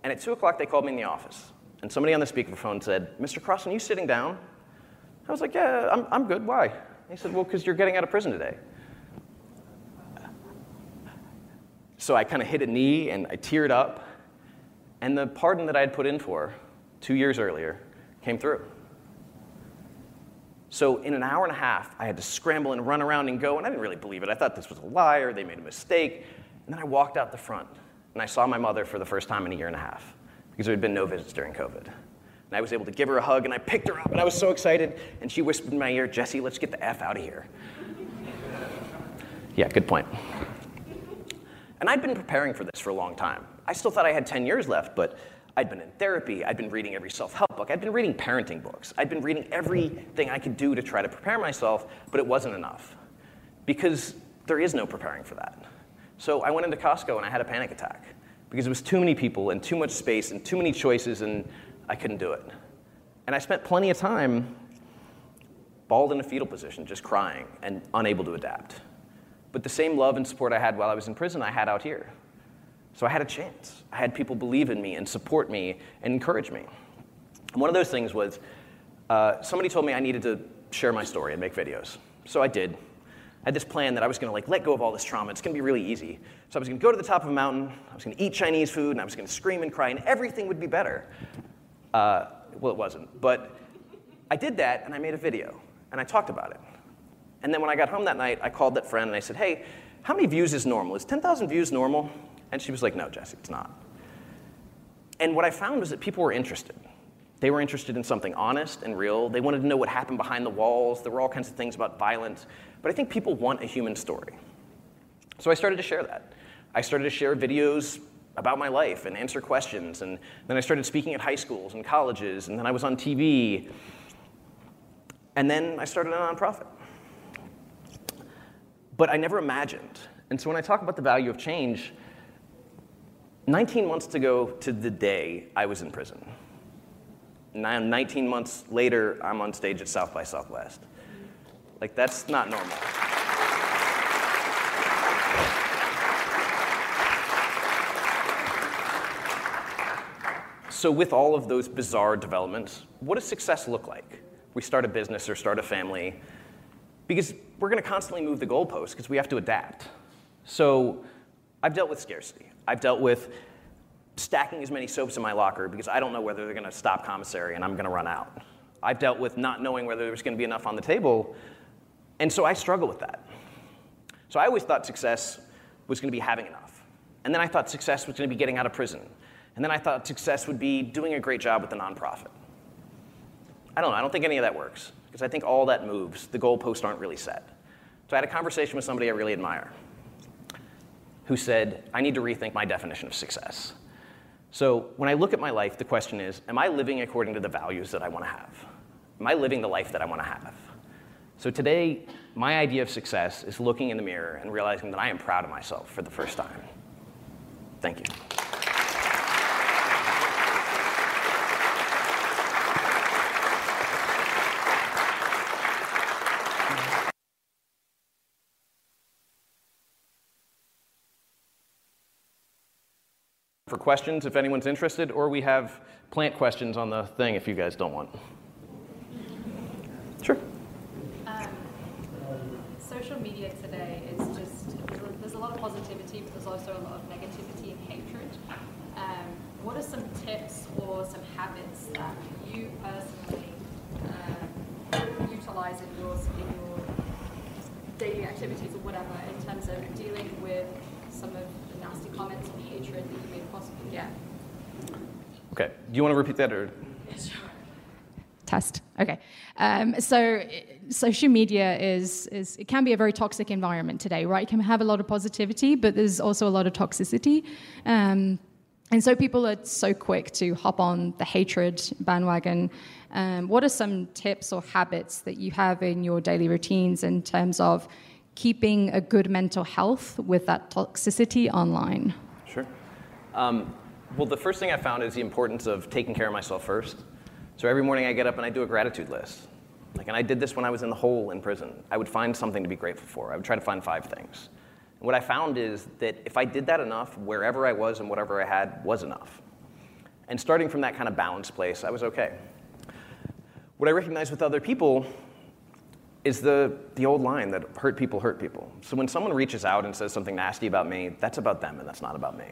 and at 2 o'clock they called me in the office. And somebody on the speakerphone said, Mr. Crosson, are you sitting down? I was like, yeah, I'm, I'm good. Why? He said, well, because you're getting out of prison today. So I kind of hit a knee and I teared up. And the pardon that I had put in for two years earlier came through. So in an hour and a half, I had to scramble and run around and go, and I didn't really believe it. I thought this was a lie or they made a mistake. And then I walked out the front and I saw my mother for the first time in a year and a half because there had been no visits during COVID. And I was able to give her a hug and I picked her up and I was so excited. And she whispered in my ear, Jesse, let's get the F out of here. yeah, good point. And I'd been preparing for this for a long time. I still thought I had 10 years left, but I'd been in therapy, I'd been reading every self help book, I'd been reading parenting books, I'd been reading everything I could do to try to prepare myself, but it wasn't enough. Because there is no preparing for that. So I went into Costco and I had a panic attack because it was too many people and too much space and too many choices, and I couldn't do it. And I spent plenty of time balled in a fetal position, just crying and unable to adapt. But the same love and support I had while I was in prison, I had out here. So I had a chance. I had people believe in me and support me and encourage me. And one of those things was uh, somebody told me I needed to share my story and make videos. So I did. I had this plan that I was going to like let go of all this trauma. It's going to be really easy. So I was going to go to the top of a mountain. I was going to eat Chinese food, and I was going to scream and cry, and everything would be better. Uh, well, it wasn't, but I did that, and I made a video, and I talked about it. And then when I got home that night, I called that friend and I said, hey, how many views is normal? Is 10,000 views normal? And she was like, no, Jesse, it's not. And what I found was that people were interested. They were interested in something honest and real. They wanted to know what happened behind the walls. There were all kinds of things about violence. But I think people want a human story. So I started to share that. I started to share videos about my life and answer questions. And then I started speaking at high schools and colleges. And then I was on TV. And then I started a nonprofit but I never imagined. And so when I talk about the value of change, 19 months to go to the day I was in prison. Now, 19 months later, I'm on stage at South by Southwest. Like, that's not normal. So, with all of those bizarre developments, what does success look like? We start a business or start a family, because we're going to constantly move the goalposts because we have to adapt. So I've dealt with scarcity. I've dealt with stacking as many soaps in my locker because I don't know whether they're going to stop commissary and I'm going to run out. I've dealt with not knowing whether there's going to be enough on the table, and so I struggle with that. So I always thought success was going to be having enough. And then I thought success was going to be getting out of prison. And then I thought success would be doing a great job with the nonprofit. I don't know, I don't think any of that works because I think all that moves. The goalposts aren't really set. So I had a conversation with somebody I really admire who said, I need to rethink my definition of success. So when I look at my life, the question is Am I living according to the values that I want to have? Am I living the life that I want to have? So today, my idea of success is looking in the mirror and realizing that I am proud of myself for the first time. Thank you. For questions if anyone's interested, or we have plant questions on the thing if you guys don't want. Sure. Um, social media today is just, there's a lot of positivity, but there's also a lot of negativity and hatred. Um, what are some tips or some habits that you personally uh, utilize in your, in your daily activities or whatever in terms of dealing with some of the nasty comments and hatred that you may possibly get? Okay. Do you want to repeat that or? Test. Okay. Um, so, social media is, is, it can be a very toxic environment today, right? It can have a lot of positivity, but there's also a lot of toxicity. Um, and so people are so quick to hop on the hatred bandwagon. Um, what are some tips or habits that you have in your daily routines in terms of keeping a good mental health with that toxicity online? Sure. Um, well, the first thing I found is the importance of taking care of myself first. So every morning I get up and I do a gratitude list. Like, and I did this when I was in the hole in prison. I would find something to be grateful for. I would try to find five things. And what I found is that if I did that enough, wherever I was and whatever I had was enough. And starting from that kind of balanced place, I was okay. What I recognized with other people is the, the old line that hurt people hurt people. So when someone reaches out and says something nasty about me, that's about them and that's not about me.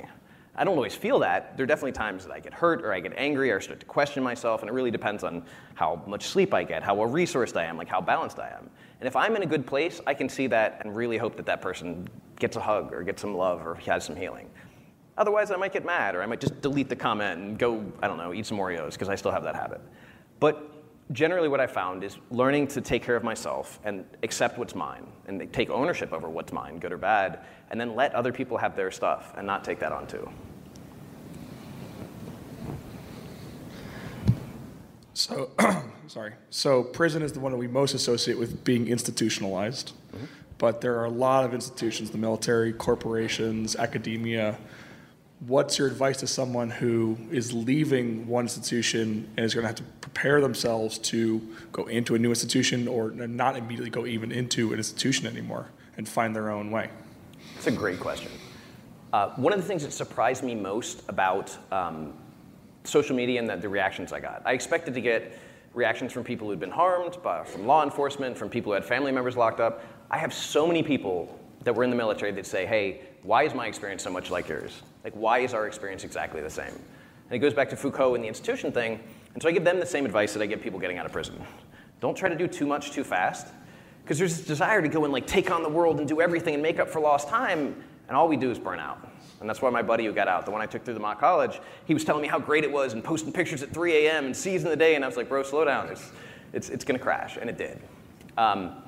I don't always feel that. There are definitely times that I get hurt or I get angry or I start to question myself, and it really depends on how much sleep I get, how well resourced I am, like how balanced I am. And if I'm in a good place, I can see that and really hope that that person gets a hug or gets some love or has some healing. Otherwise, I might get mad or I might just delete the comment and go, I don't know, eat some Oreos because I still have that habit. But generally what I found is learning to take care of myself and accept what's mine and take ownership over what's mine, good or bad, and then let other people have their stuff and not take that on too. So, sorry. So, prison is the one that we most associate with being institutionalized. Mm-hmm. But there are a lot of institutions the military, corporations, academia what's your advice to someone who is leaving one institution and is going to have to prepare themselves to go into a new institution or not immediately go even into an institution anymore and find their own way? That's a great question. Uh, one of the things that surprised me most about um, social media and the, the, reactions I got, I expected to get reactions from people who'd been harmed, by, from law enforcement, from people who had family members locked up. I have so many people that were in the military that say, hey, why is my experience so much like yours? Like, why is our experience exactly the same? And it goes back to Foucault and the institution thing. And so I give them the same advice that I give people getting out of prison. Don't try to do too much too fast, because there's this desire to go and like take on the world and do everything and make up for lost time, and all we do is burn out. And that's why my buddy who got out, the one I took through the mock college, he was telling me how great it was and posting pictures at 3 a.m. and seizing the day, and I was like, bro, slow down. It's, it's, it's gonna crash, and it did. Um,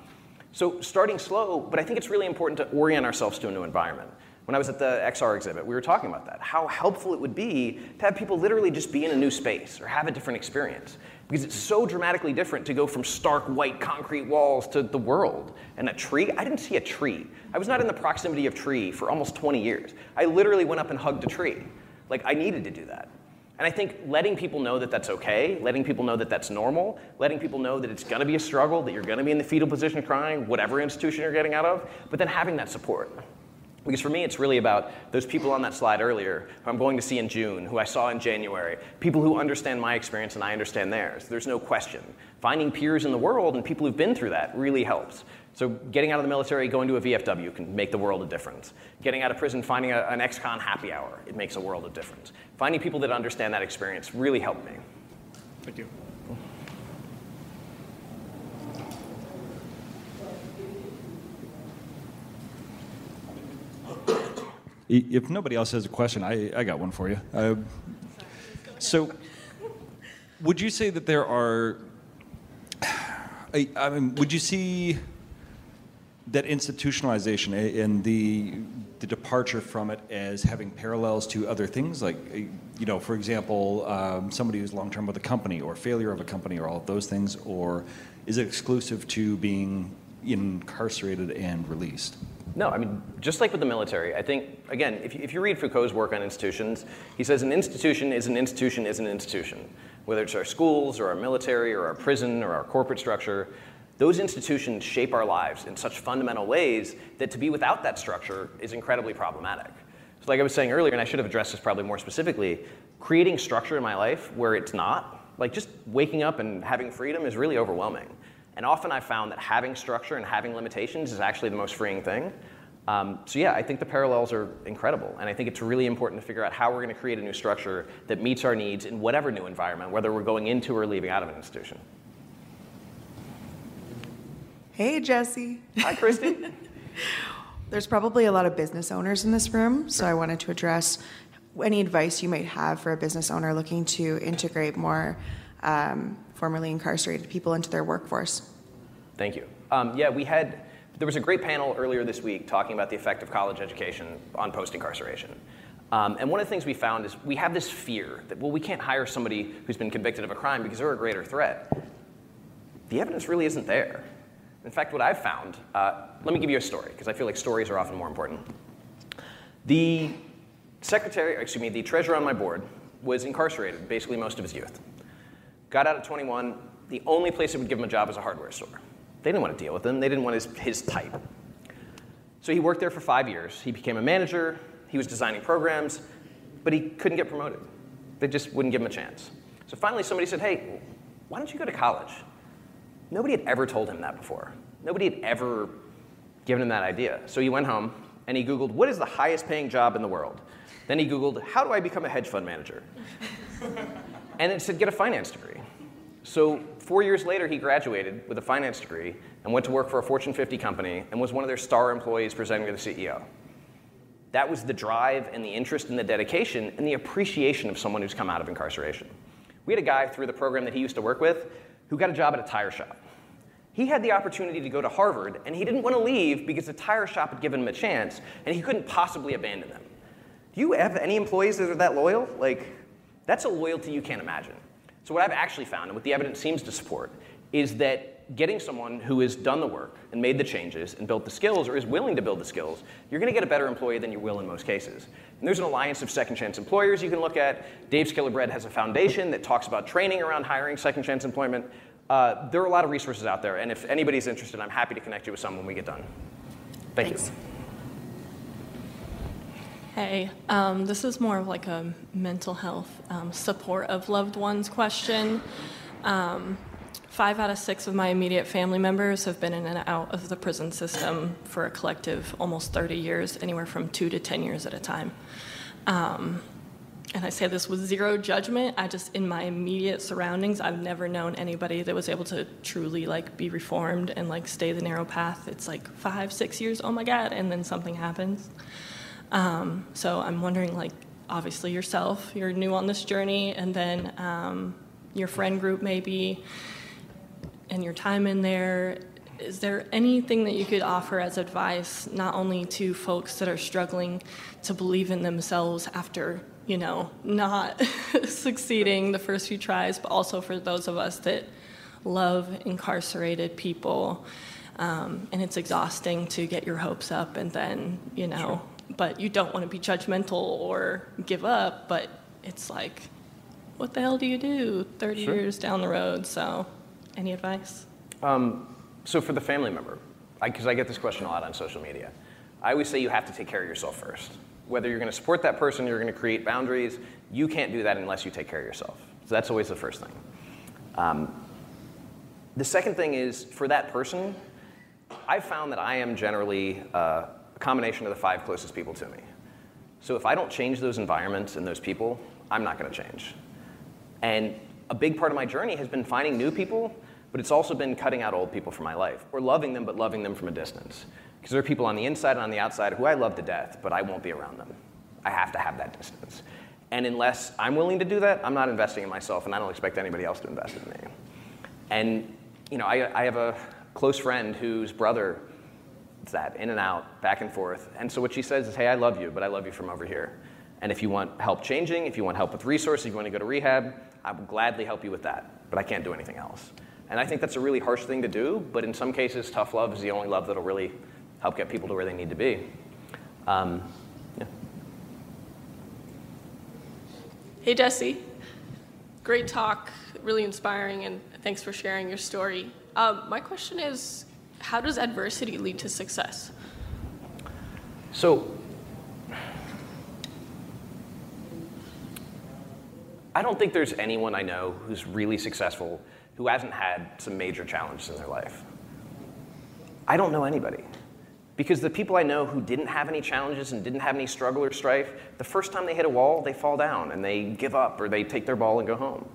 so starting slow, but I think it's really important to orient ourselves to a new environment. When I was at the XR exhibit, we were talking about that, how helpful it would be to have people literally just be in a new space or have a different experience. Because it's so dramatically different to go from stark white concrete walls to the world. And a tree, I didn't see a tree. I was not in the proximity of tree for almost 20 years. I literally went up and hugged a tree. Like, I needed to do that. And I think letting people know that that's okay, letting people know that that's normal, letting people know that it's gonna be a struggle, that you're gonna be in the fetal position crying, whatever institution you're getting out of, but then having that support. Because for me, it's really about those people on that slide earlier who I'm going to see in June, who I saw in January, people who understand my experience and I understand theirs. There's no question. Finding peers in the world and people who've been through that really helps. So getting out of the military, going to a VFW can make the world a difference. Getting out of prison, finding a, an ex-con happy hour, it makes a world of difference. Finding people that understand that experience really helped me. Thank you. If nobody else has a question, I, I got one for you. Uh, so, would you say that there are? I, I mean, would you see that institutionalization and the the departure from it as having parallels to other things, like you know, for example, um, somebody who's long term with a company, or failure of a company, or all of those things, or is it exclusive to being incarcerated and released? No, I mean, just like with the military, I think, again, if you, if you read Foucault's work on institutions, he says an institution is an institution is an institution. Whether it's our schools or our military or our prison or our corporate structure, those institutions shape our lives in such fundamental ways that to be without that structure is incredibly problematic. So, like I was saying earlier, and I should have addressed this probably more specifically, creating structure in my life where it's not, like just waking up and having freedom is really overwhelming. And often I've found that having structure and having limitations is actually the most freeing thing. Um, so yeah, I think the parallels are incredible, and I think it's really important to figure out how we're going to create a new structure that meets our needs in whatever new environment, whether we're going into or leaving out of an institution. Hey, Jesse. Hi, Christy. There's probably a lot of business owners in this room, so I wanted to address any advice you might have for a business owner looking to integrate more um, formerly incarcerated people into their workforce. Thank you. Um, yeah, we had, there was a great panel earlier this week talking about the effect of college education on post incarceration. Um, and one of the things we found is we have this fear that, well, we can't hire somebody who's been convicted of a crime because they're a greater threat. The evidence really isn't there. In fact, what I've found, uh, let me give you a story, because I feel like stories are often more important. The secretary, excuse me, the treasurer on my board was incarcerated basically most of his youth. Got out at 21, the only place that would give him a job was a hardware store. They didn't want to deal with him, they didn't want his, his type. So he worked there for five years. He became a manager, he was designing programs, but he couldn't get promoted. They just wouldn't give him a chance. So finally, somebody said, Hey, why don't you go to college? Nobody had ever told him that before. Nobody had ever given him that idea. So he went home and he Googled, what is the highest paying job in the world? Then he Googled, how do I become a hedge fund manager? and it said, get a finance degree. So four years later, he graduated with a finance degree and went to work for a Fortune 50 company and was one of their star employees presenting to the CEO. That was the drive and the interest and the dedication and the appreciation of someone who's come out of incarceration. We had a guy through the program that he used to work with who got a job at a tire shop. He had the opportunity to go to Harvard, and he didn't want to leave because the tire shop had given him a chance, and he couldn't possibly abandon them. Do you have any employees that are that loyal? Like, that's a loyalty you can't imagine. So, what I've actually found, and what the evidence seems to support, is that getting someone who has done the work and made the changes and built the skills or is willing to build the skills, you're going to get a better employee than you will in most cases. And there's an alliance of second chance employers you can look at. Dave's Killer Bread has a foundation that talks about training around hiring second chance employment. Uh, there are a lot of resources out there, and if anybody's interested, I'm happy to connect you with some when we get done. Thank Thanks. you. Hey, um, this is more of like a mental health um, support of loved ones question. Um, five out of six of my immediate family members have been in and out of the prison system for a collective almost 30 years, anywhere from two to 10 years at a time. Um, and I say this with zero judgment. I just, in my immediate surroundings, I've never known anybody that was able to truly like be reformed and like stay the narrow path. It's like five, six years, oh my God, and then something happens. Um, so I'm wondering, like, obviously yourself, you're new on this journey, and then um, your friend group maybe, and your time in there. Is there anything that you could offer as advice, not only to folks that are struggling to believe in themselves after, you know, not succeeding the first few tries, but also for those of us that love incarcerated people? Um, and it's exhausting to get your hopes up and then, you know, sure but you don't want to be judgmental or give up. But it's like, what the hell do you do 30 sure. years down the road? So, any advice? Um, so, for the family member, because I, I get this question a lot on social media, I always say you have to take care of yourself first. Whether you're going to support that person, you're going to create boundaries, you can't do that unless you take care of yourself. So, that's always the first thing. Um, the second thing is for that person, I've found that I am generally uh, combination of the five closest people to me. So if I don't change those environments and those people, I'm not going to change. And a big part of my journey has been finding new people, but it's also been cutting out old people from my life, or loving them, but loving them from a distance. Because there are people on the inside and on the outside who I love to death, but I won't be around them. I have to have that distance. And unless I'm willing to do that, I'm not investing in myself, and I don't expect anybody else to invest in me. And you know, I, I have a close friend whose brother is that in and out, back and forth. And so what she says is, "Hey, I love you, but I love you from over here. And if you want help changing, if you want help with resources, if you want to go to rehab, I will gladly help you with that. But I can't do anything else." And I think that's a really harsh thing to do, but in some cases, tough love is the only love that'll really help get people to where they need to be. Um, yeah. Hey, Jesse. Great talk, really inspiring, and thanks for sharing your story. Um, my question is how does adversity lead to success? So, I don't think there's anyone I know who's really successful who hasn't had some major challenges in their life. I don't know anybody. Because the people I know who didn't have any challenges and didn't have any struggle or strife, the first time they hit a wall, they fall down and they give up or they take their ball and go home.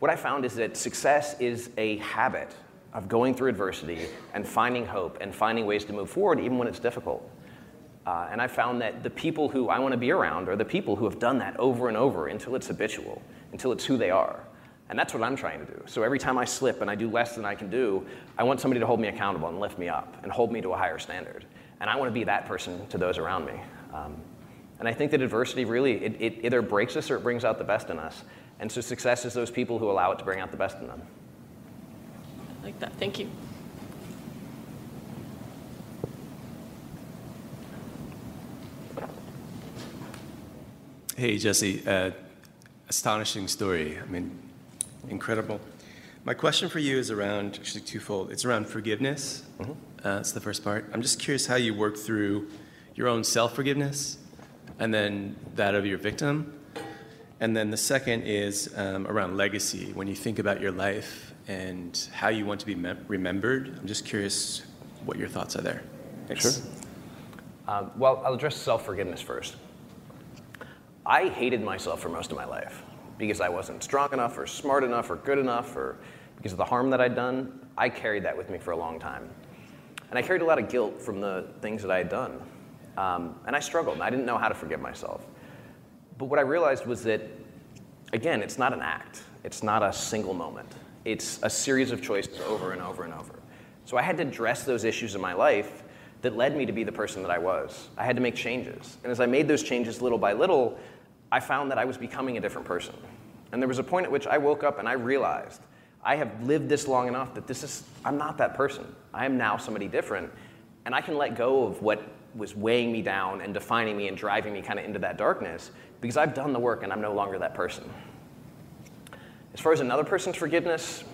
What I found is that success is a habit of going through adversity and finding hope and finding ways to move forward even when it's difficult. Uh, and I found that the people who I want to be around are the people who have done that over and over until it's habitual, until it's who they are. And that's what I'm trying to do. So every time I slip and I do less than I can do, I want somebody to hold me accountable and lift me up and hold me to a higher standard. And I want to be that person to those around me. Um, and I think that adversity really, it, it either breaks us or it brings out the best in us. And so success is those people who allow it to bring out the best in them. I like that. Thank you. Hey, Jesse. Uh, astonishing story. I mean, incredible. My question for you is around actually twofold. It's around forgiveness. Mm-hmm. Uh, that's the first part. I'm just curious how you work through your own self forgiveness and then that of your victim. And then the second is um, around legacy. When you think about your life and how you want to be mem- remembered, I'm just curious what your thoughts are there. Thanks. Sure. Um, well, I'll address self forgiveness first. I hated myself for most of my life because I wasn't strong enough or smart enough or good enough or because of the harm that I'd done. I carried that with me for a long time. And I carried a lot of guilt from the things that I had done. Um, and I struggled, and I didn't know how to forgive myself. But what I realized was that, again, it's not an act, it's not a single moment, it's a series of choices over and over and over. So I had to address those issues in my life that led me to be the person that I was. I had to make changes. And as I made those changes little by little, I found that I was becoming a different person. And there was a point at which I woke up and I realized I have lived this long enough that this is, I'm not that person. I am now somebody different. And I can let go of what was weighing me down and defining me and driving me kind of into that darkness because I've done the work and I'm no longer that person. As far as another person's forgiveness,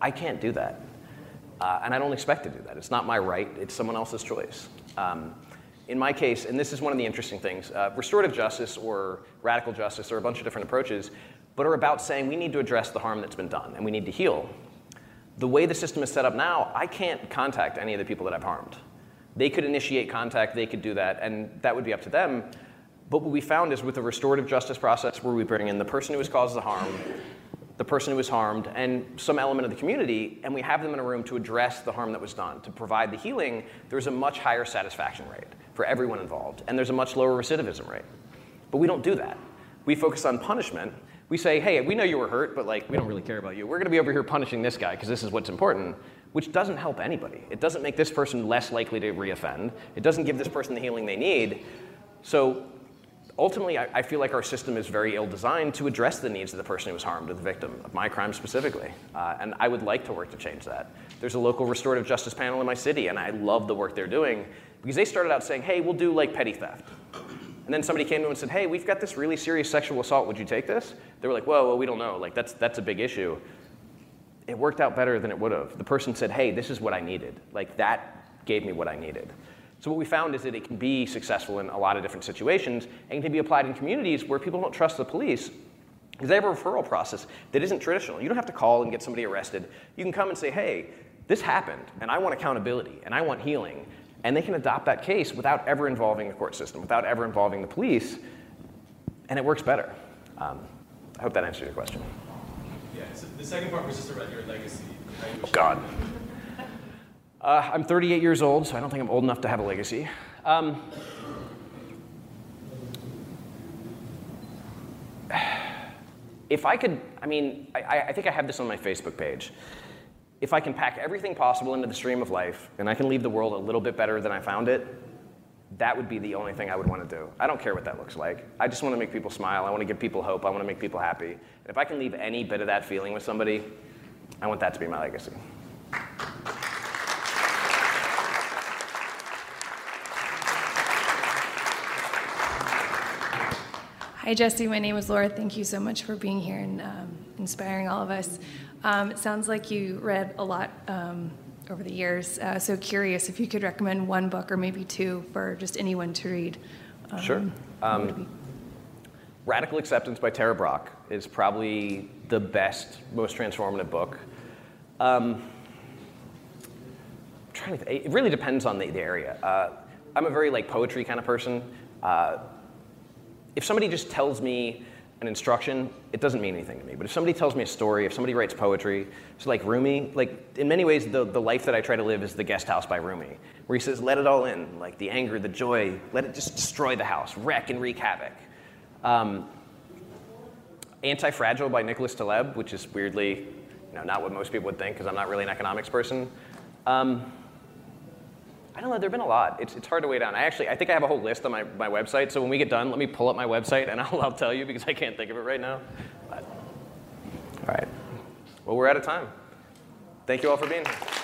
I can't do that. Uh, and I don't expect to do that. It's not my right, it's someone else's choice. Um, in my case, and this is one of the interesting things, uh, restorative justice or radical justice are a bunch of different approaches, but are about saying we need to address the harm that's been done and we need to heal. The way the system is set up now, I can't contact any of the people that I've harmed. They could initiate contact, they could do that, and that would be up to them. But what we found is with the restorative justice process, where we bring in the person who has caused the harm, the person who was harmed, and some element of the community, and we have them in a room to address the harm that was done, to provide the healing, there's a much higher satisfaction rate for everyone involved, and there's a much lower recidivism rate. But we don't do that. We focus on punishment. We say, hey, we know you were hurt, but like we don't really care about you. We're going to be over here punishing this guy because this is what's important, which doesn't help anybody. It doesn't make this person less likely to reoffend. It doesn't give this person the healing they need. So ultimately, I, I, feel like our system is very ill designed to address the needs of the person who was harmed, or the victim of my crime specifically. Uh, and I would like to work to change that. There's a local restorative justice panel in my city, and I love the work they're doing because they started out saying, hey, we'll do like petty theft. And then somebody came to them and said, hey, we've got this really serious sexual assault. Would you take this? They were like, whoa, well, we don't know. Like, that's, that's a big issue. It worked out better than it would have. The person said, hey, this is what I needed. Like, that gave me what I needed. So what we found is that it can be successful in a lot of different situations and can be applied in communities where people don't trust the police because they have a referral process that isn't traditional. You don't have to call and get somebody arrested. You can come and say, hey, this happened, and I want accountability, and I want healing. And they can adopt that case without ever involving the court system, without ever involving the police, and it works better. Um, I hope that answers your question. Yeah, so the second part was just about your legacy. Oh, God. Uh, I'm 38 years old, so I don't think I'm old enough to have a legacy. Um, if I could, I mean, I, I think I have this on my Facebook page. If I can pack everything possible into the stream of life and I can leave the world a little bit better than I found it, that would be the only thing I would want to do. I don't care what that looks like. I just want to make people smile. I want to give people hope. I want to make people happy. And if I can leave any bit of that feeling with somebody, I want that to be my legacy. Hi, Jesse. My name is Laura. Thank you so much for being here and um, inspiring all of us. Um, it sounds like you read a lot um, over the years. Uh, so curious if you could recommend one book or maybe two for just anyone to read. Um, Sure. what would it Um. Radical Acceptance by Tara Brach is probably the best, most transformative book. Um, I'm trying to th- it really depends on the, the area. Uh, I'm a very like poetry kind of person. Uh, if somebody just tells me an instruction, it doesn't mean anything to me. But if somebody tells me a story, if somebody writes poetry, so like Rumi, like in many ways, the, the life that I try to live is the guest house by Rumi, where he says, let it all in, like the anger, the joy, let it just destroy the house, wreck and wreak havoc. Um, Anti-Fragile by Nicholas Taleb, which is weirdly, you know, not what most people would think because I'm not really an economics person. Um, I don't know. There've been a lot. It's, it's hard to weigh down. I actually, I think I have a whole list on my, my website. So when we get done, let me pull up my website and I'll, I'll tell you because I can't think of it right now. But, all right. Well, we're out of time. Thank you all for being here.